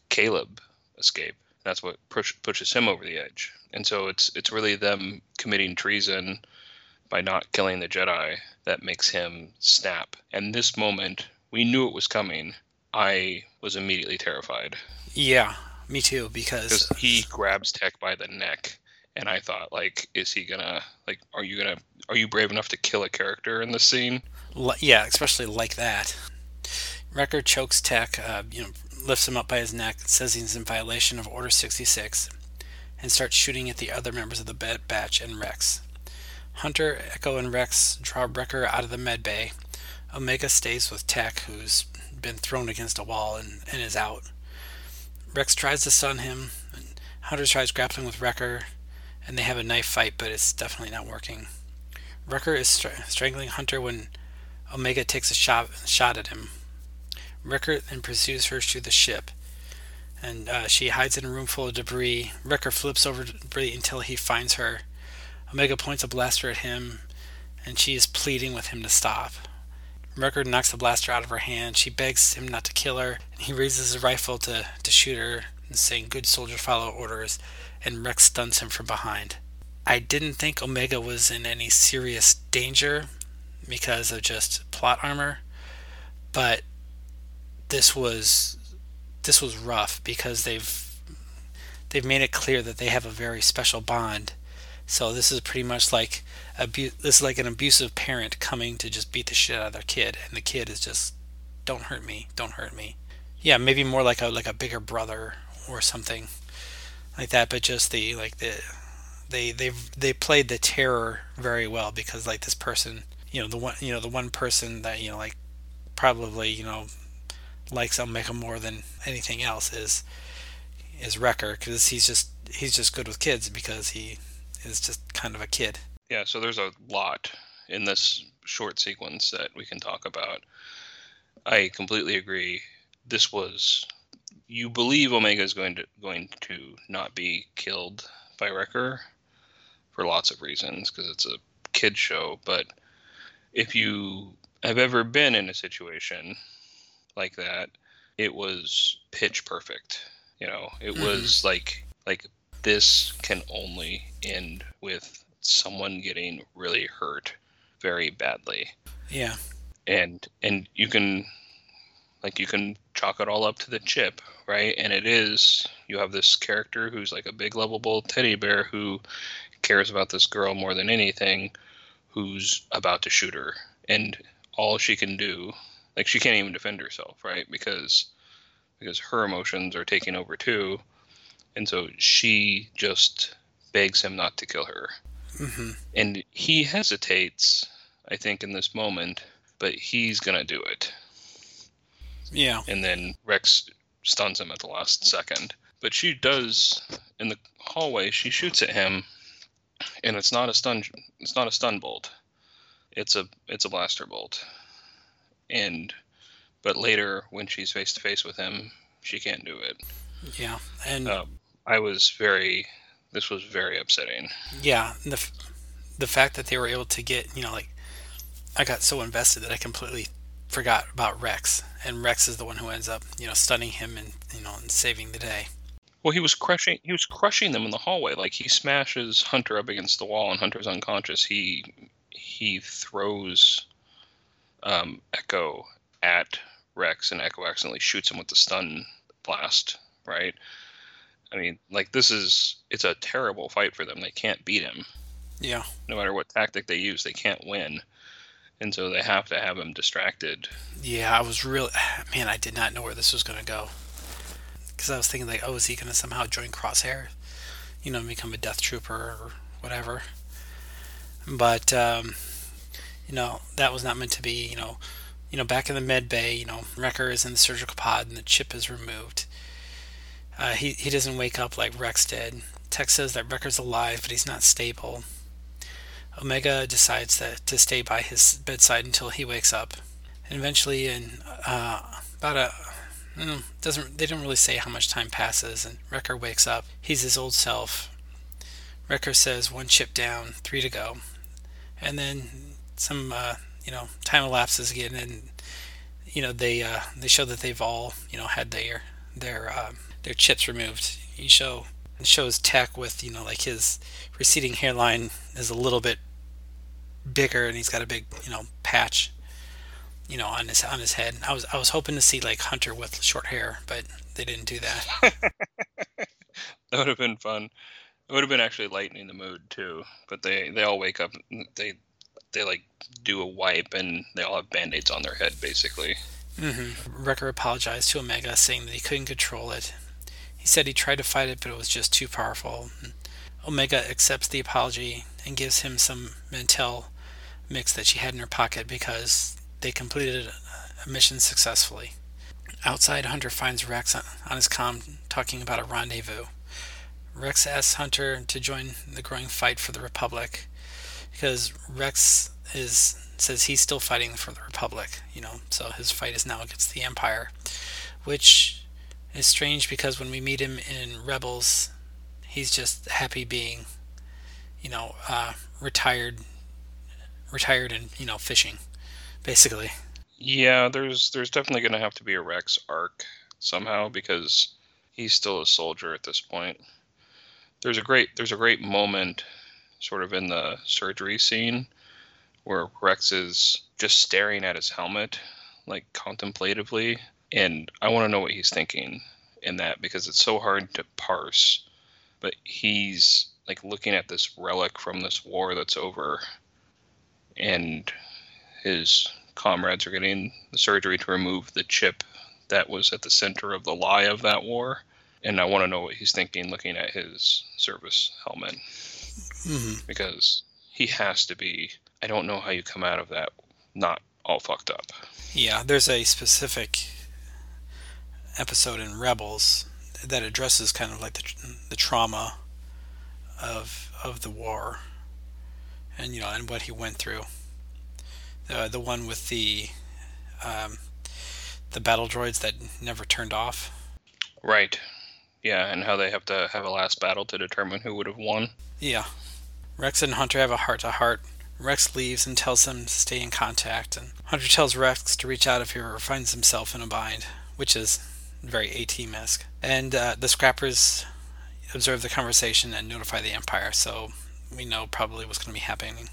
Caleb escape. That's what push, pushes him over the edge. And so it's it's really them committing treason by not killing the Jedi that makes him snap. And this moment, we knew it was coming. I was immediately terrified yeah. Me too. Because he grabs Tech by the neck, and I thought, like, is he gonna like? Are you gonna? Are you brave enough to kill a character in this scene? yeah, especially like that. Wrecker chokes Tech, uh, you know, lifts him up by his neck, says he's in violation of Order 66, and starts shooting at the other members of the batch and Rex. Hunter, Echo, and Rex draw Wrecker out of the med bay. Omega stays with Tech, who's been thrown against a wall and, and is out. Rex tries to stun him, Hunter tries grappling with Wrecker, and they have a knife fight, but it's definitely not working. Wrecker is str- strangling Hunter when Omega takes a shot shot at him. Wrecker then pursues her through the ship, and uh, she hides in a room full of debris. Wrecker flips over debris until he finds her. Omega points a blaster at him, and she is pleading with him to stop. Wrecker knocks the blaster out of her hand. She begs him not to kill her, and he raises his rifle to, to shoot her, saying, Good soldier, follow orders, and Rex stuns him from behind. I didn't think Omega was in any serious danger because of just plot armor, but this was this was rough because they've they've made it clear that they have a very special bond. So this is pretty much like abu- this is like an abusive parent coming to just beat the shit out of their kid, and the kid is just don't hurt me, don't hurt me. Yeah, maybe more like a like a bigger brother or something like that, but just the like the they they they played the terror very well because like this person, you know, the one you know the one person that you know like probably you know likes Omega more than anything else is is Wrecker because he's just he's just good with kids because he is just kind of a kid. Yeah, so there's a lot in this short sequence that we can talk about. I completely agree. This was you believe Omega is going to going to not be killed by Wrecker for lots of reasons because it's a kid show, but if you have ever been in a situation like that, it was pitch perfect. You know, it Mhm. was like like this can only end with someone getting really hurt very badly. Yeah. And and you can like you can chalk it all up to the chip, right? And it is you have this character who's like a big lovable teddy bear who cares about this girl more than anything who's about to shoot her and all she can do like she can't even defend herself right? Because because her emotions are taking over too. And so she just begs him not to kill her. Hmm and he hesitates i think in this moment but he's gonna do it. Yeah. and then rex stuns him at the last second. But she does in the hallway she shoots at him and it's not a stun it's not a stun bolt. It's a it's a blaster bolt and but later when she's face to face with him she can't do it Yeah. And um, i was very this was very upsetting yeah, the f- the fact that they were able to get, you know, like I got so invested that I completely forgot about Rex, and Rex is the one who ends up, you know, stunning him and you know and saving the day. well he was crushing he was crushing them in the hallway like he smashes hunter up against the wall and hunter's unconscious he he throws um, echo at rex and echo accidentally shoots him with the stun blast right i mean like this is it's a terrible fight for them they can't beat him Yeah. no matter what tactic they use they can't win and so they have to have him distracted Yeah, I was really man. I did not know where this was going to go because I was thinking like, oh, is he going to somehow join Crosshair? You know, become a Death Trooper or whatever. But um, you know, that was not meant to be. You know, you know, back in the med bay, you know, Wrecker is in the surgical pod and the chip is removed. Uh, he he doesn't wake up like Rex did. Tech says that Wrecker's alive, but he's not stable. Omega decides that to stay by his bedside until he wakes up and eventually in uh, about a mm, doesn't they don't really say how much time passes and Wrecker wakes up he's his old self Wrecker says one chip down three to go and then some uh, you know time elapses again and you know they uh, they show that they've all you know had their their uh, their chips removed you show shows Tech with you know like his receding hairline is a little bit bigger and he's got a big you know patch you know, on his on his head. I was I was hoping to see like Hunter with short hair, but they didn't do that. that would have been fun it would have been actually lightening the mood too but they they all wake up they they like do a wipe and they all have band-aids on their head basically Mm-hmm. Wrecker apologized to Omega, saying that he couldn't control it. He said he tried to fight it, but it was just too powerful. Omega accepts the apology and gives him some Mantel mix that she had in her pocket because they completed a mission successfully. Outside, Hunter finds Rex on on his comm talking about a rendezvous. Rex asks Hunter to join the growing fight for the Republic because Rex is says he's still fighting for the Republic, you know, so his fight is now against the Empire, which is strange because when we meet him in Rebels, he's just happy being, you know, uh, retired, retired and you know fishing, basically. yeah there's there's definitely going to have to be a rex arc somehow because he's still a soldier at this point there's a great there's a great moment sort of in the surgery scene where rex is just staring at his helmet like contemplatively. And i want to know what he's thinking in that because it's so hard to parse but he's like looking at this relic from this war that's over and his comrades are getting the surgery to remove the chip that was at the center of the lie of that war. And i want to know what he's thinking looking at his service helmet hmm because he has to be. I don't know how you come out of that not all fucked up. Yeah, there's a specific episode in Rebels that addresses kind of like the, the trauma of of the war, and you know, and what he went through. The the one with the um, the battle droids that never turned off. right. Yeah and how they have to have a last battle to determine who would have won. Yeah, Rex and Hunter have a heart to heart. Rex leaves and tells them to stay in contact, and Hunter tells Rex to reach out if he ever finds himself in a bind, which is very A-Team esque. And uh, the Scrappers observe the conversation and notify the Empire, so we know probably what's going to be happening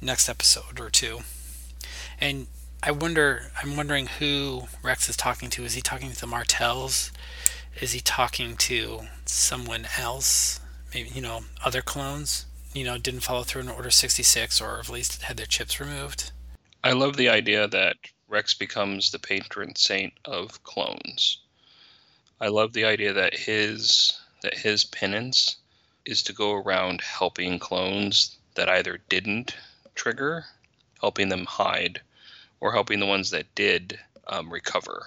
next episode or two. And I wonder, I'm wondering who Rex is talking to. Is he talking to the Martells? Is he talking to someone else? Maybe you know other clones. You know, didn't follow through in Order 66, or at least had their chips removed. I love the idea that Rex becomes the patron saint of clones. I love the idea that his that his penance is to go around helping clones that either didn't trigger, helping them hide, or helping the ones that did um, recover.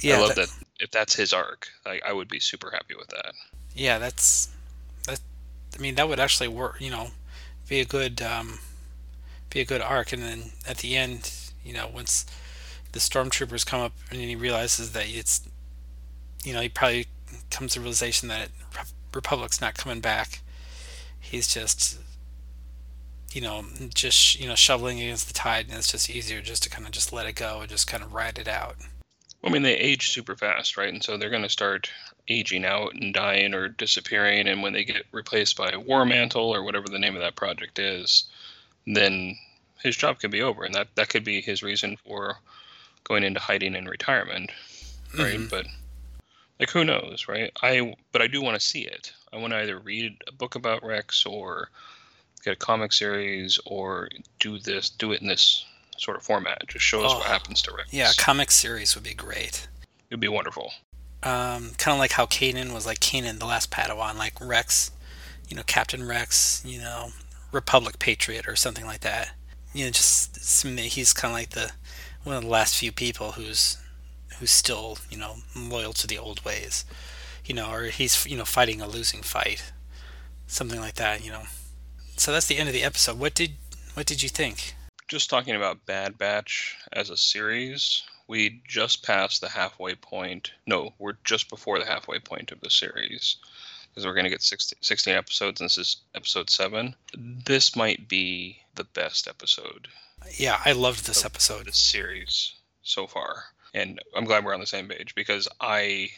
Yeah, I love that- that. If that's his arc, I, I would be super happy with that. Yeah, that's that. I mean, that would actually work. You know, be a good um, be a good arc. And then at the end, you know, once the stormtroopers come up and he realizes that it's, you know, he probably comes to the realization that Republic's not coming back. He's just, you know, just you know shoveling against the tide, and it's just easier just to kind of just let it go and just kind of ride it out. I mean, they age super fast, right? And so they're going to start aging out and dying or disappearing. And when they get replaced by War Mantle or whatever the name of that project is, then his job could be over, and that that could be his reason for going into hiding and retirement, right? Mhm. But like, who knows, right? I but I do want to see it. I want to either read a book about Rex or get a comic series or do this, do it in this sort of format. Just shows Oh, what happens to Rex. Yeah, a comic series would be great. it'd be wonderful. Um, kind of like how Kanan was like Kanan, the last Padawan, like Rex, you know, Captain Rex, you know, Republic Patriot or something like that. You know, just he's kind of like the one of the last few people who's who's still you know loyal to the old ways, you know, or he's you know fighting a losing fight, something like that. You know, so that's the end of the episode. What did what did you think? just talking about Bad Batch as a series, we just passed the halfway point. No, we're just before the halfway point of the series because we're going to get 16, 16 episodes, and this is episode 7. This might be the best episode Yeah, I loved this of episode. this series so far. And I'm glad we're on the same page because I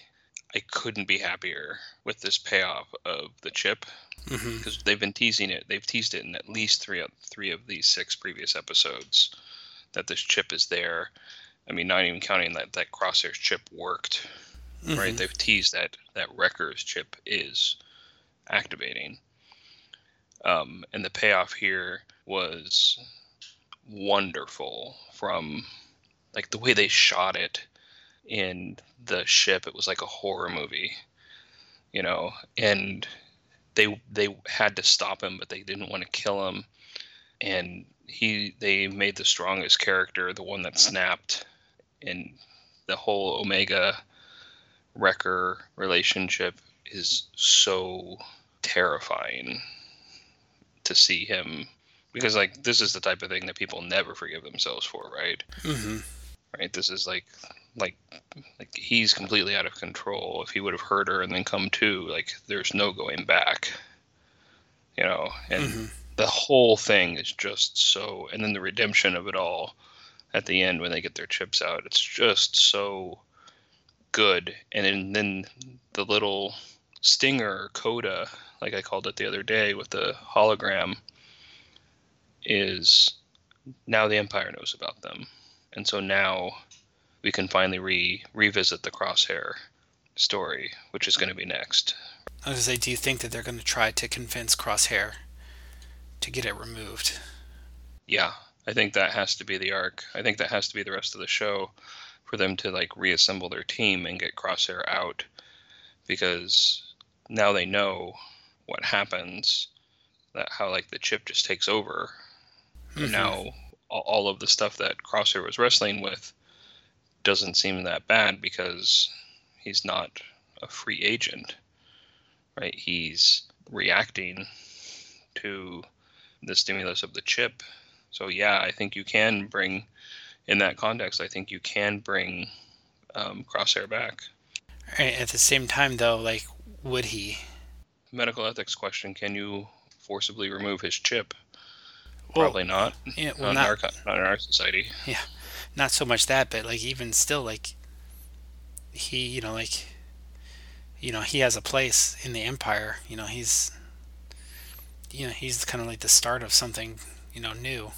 I couldn't be happier with this payoff of the chip mm-hmm. because they've been teasing it. They've teased it in at least three of three of these six previous episodes that this chip is there. I mean, not even counting that that Crosshair's chip worked, right? They've teased that that Wrecker's chip is activating, um, and the payoff here was wonderful. From like the way they shot it in the ship, it was like a horror movie, you know, and they they had to stop him, but they didn't want to kill him. And he they made the strongest character, the one that snapped, and the whole Omega Wrecker relationship is so terrifying to see him because like this is the type of thing that people never forgive themselves for, right? Mm-hmm. Right? This is like like like he's completely out of control. If he would have hurt her and then come to, like there's no going back. You know, and hmm the whole thing is just so and then the redemption of it all at the end when they get their chips out. It's just so good. And then, then the little stinger coda like i called it the other day with the hologram is now the empire knows about them. And so now we can finally re revisit the crosshair story which is going to be next. I was gonna say, do you think that they're going to try to convince Crosshair to get it removed? Yeah, I think that has to be the arc. I think that has to be the rest of the show for them to like reassemble their team and get Crosshair out because now they know what happens that how like the chip just takes over Mhm. and now all, all of the stuff that Crosshair was wrestling with doesn't seem that bad because he's not a free agent right he's reacting to the stimulus of the chip so yeah i think you can bring in that context i think you can bring um, crosshair back Right, At the same time, though, like, would he? medical ethics question can you forcibly remove his chip Well, Probably not. Yeah, Not, well, in our, not in our society. Yeah, not so much that, but like even still, like he, you know, like you know, he has a place in the empire. You know, he's you know, he's kind of like the start of something, you know, new.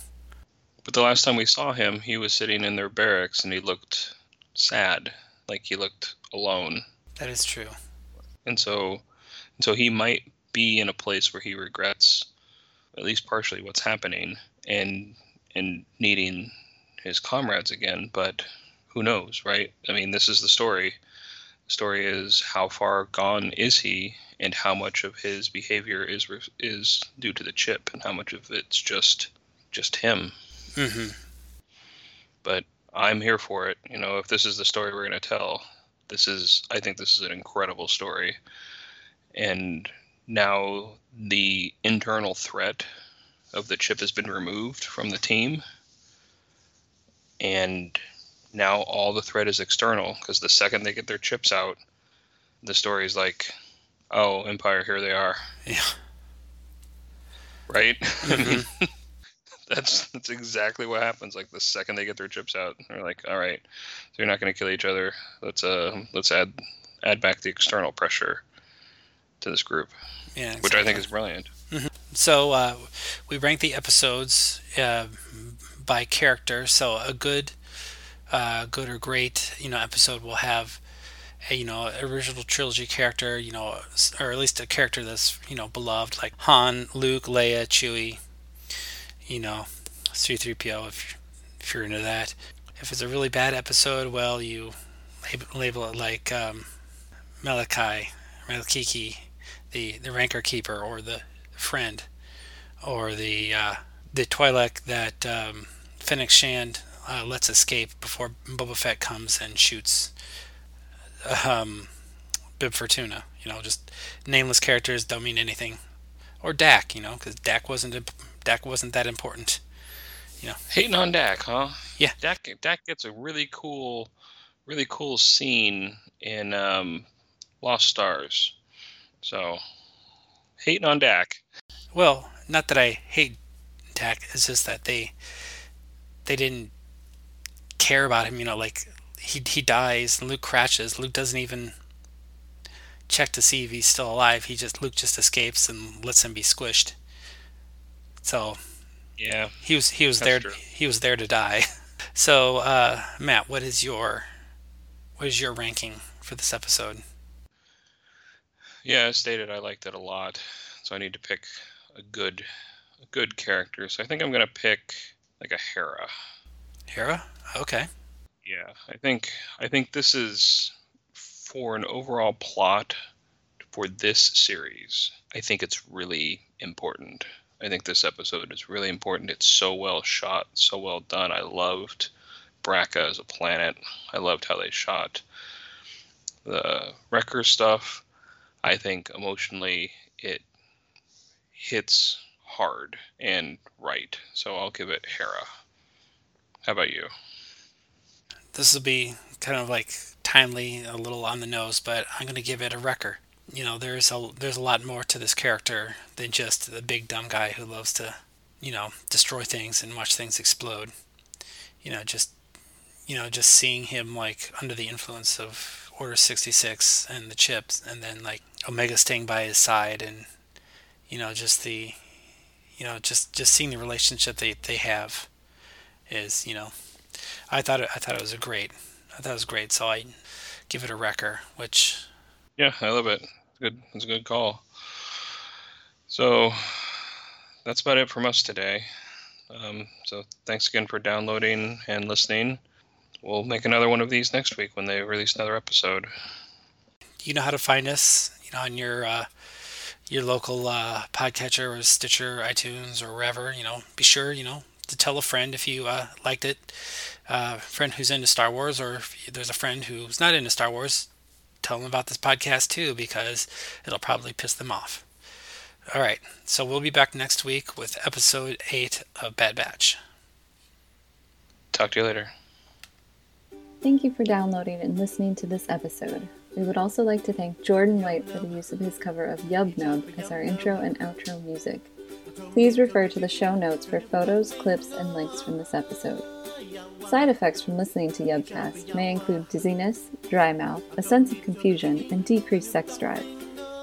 But the last time we saw him, he was sitting in their barracks and he looked sad, like he looked alone. That is true. And so, and so he might be in a place where he regrets, at least partially, what's happening, and and needing his comrades again. But who knows, right? I mean, this is the story. The story is how far gone is he, and how much of his behavior is is due to the chip, and how much of it's just just him. Hmm but I'm here for it. You know, if this is the story we're going to tell, this is, I think this is an incredible story. And now the internal threat of the chip has been removed from the team. And now all the threat is external because the second they get their chips out, the story is like, oh, Empire, here they are. Yeah. Right? Mhm. that's that's exactly what happens. Like the second they get their chips out, they're like, "All right, so you're not going to kill each other. Let's uh let's add add back the external pressure to this group, Yeah. which I think is brilliant." So uh, we rank the episodes uh, by character. So a good, uh, good or great, you know, episode will have a you know original trilogy character, you know, or at least a character that's you know beloved, like Han, Luke, Leia, Chewie, you know, C-3PO if if you're into that. If it's a really bad episode, well, you label it like um, Malachi, Malakiki, the the Rancor Keeper, or the friend, or the uh, the Twi'lek that um, Fennec Shand uh, lets escape before Boba Fett comes and shoots um, Bib Fortuna. You know, just nameless characters don't mean anything. Or Dak, you know, because Dak wasn't imp- Dak wasn't that important. You know, Hating on Dak, huh? Yeah. Dak Dak gets a really cool, really cool scene in um, Lost Stars. So, hating on Dak. Well, not that I hate Dak. It's just that they they didn't care about him. You know, like he he dies and Luke crashes. Luke doesn't even check to see if he's still alive. He just Luke just escapes and lets him be squished. So Yeah. he was he was That's there true. he was there to die. So uh, Matt, what is your what is your ranking for this episode? Yeah, as stated, I liked it a lot. So I need to pick a good, a good character. So I think I'm gonna pick like a Hera. Hera? Okay. Yeah, I think I think this is for an overall plot for this series. I think it's really important. I think this episode is really important. It's so well shot, so well done. I loved Bracca as a planet. I loved how they shot the Wrecker stuff. I think emotionally it hits hard and right. So I'll give it Hera. How about you? this will be kind of like timely, a little on the nose, but I'm going to give it a wrecker. You know, there's a there's a lot more to this character than just the big dumb guy who loves to, you know, destroy things and watch things explode. You know, just you know, just seeing him like under the influence of Order 66 and the chips and then like Omega staying by his side and you know, just the you know, just just seeing the relationship they they have is, you know, I thought it, I thought it was a great. I thought it was great, so I give it a wrecker, which Yeah, I love it. Good, it's a good call. So that's about it from us today. Um, so thanks again for downloading and listening. We'll make another one of these next week when they release another episode. you know how to find us. You know on your uh, your local uh, podcatcher or Stitcher, iTunes, or wherever. You know, be sure you know to tell a friend if you uh, liked it. Uh, friend who's into Star Wars, or if there's a friend who's not into Star Wars, tell them about this podcast too because it'll probably piss them off. All right, so we'll be back next week with episode eight of Bad Batch. Talk to you later. Thank you for downloading and listening to this episode. We would also like to thank Jordan White for the use of his cover of Yub Nub as our intro and outro music. Please refer to the show notes for photos, clips, and links from this episode. Side effects from listening to Yubcast may include dizziness, dry mouth, a sense of confusion, and decreased sex drive.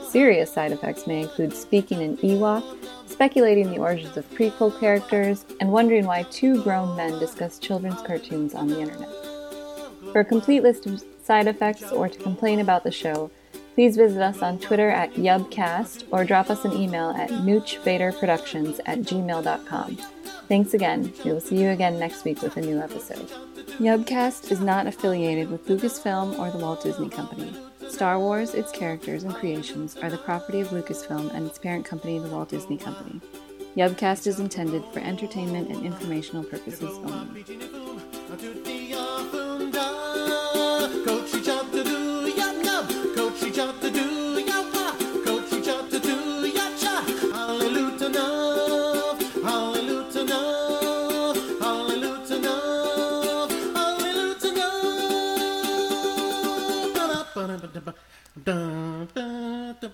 Serious side effects may include speaking in Ewok, speculating the origins of prequel characters, and wondering why two grown men discuss children's cartoons on the internet. For a complete list of side effects or to complain about the show, please visit us on Twitter at Yubcast or drop us an email at noochvaderproductions at gmail.com. Thanks again. We will see you again next week with a new episode. Yubcast is not affiliated with Lucasfilm or the Walt Disney Company. Star Wars, its characters, and creations are the property of Lucasfilm and its parent company, the Walt Disney Company. Yubcast is intended for entertainment and informational purposes only. Dun, dun, dun.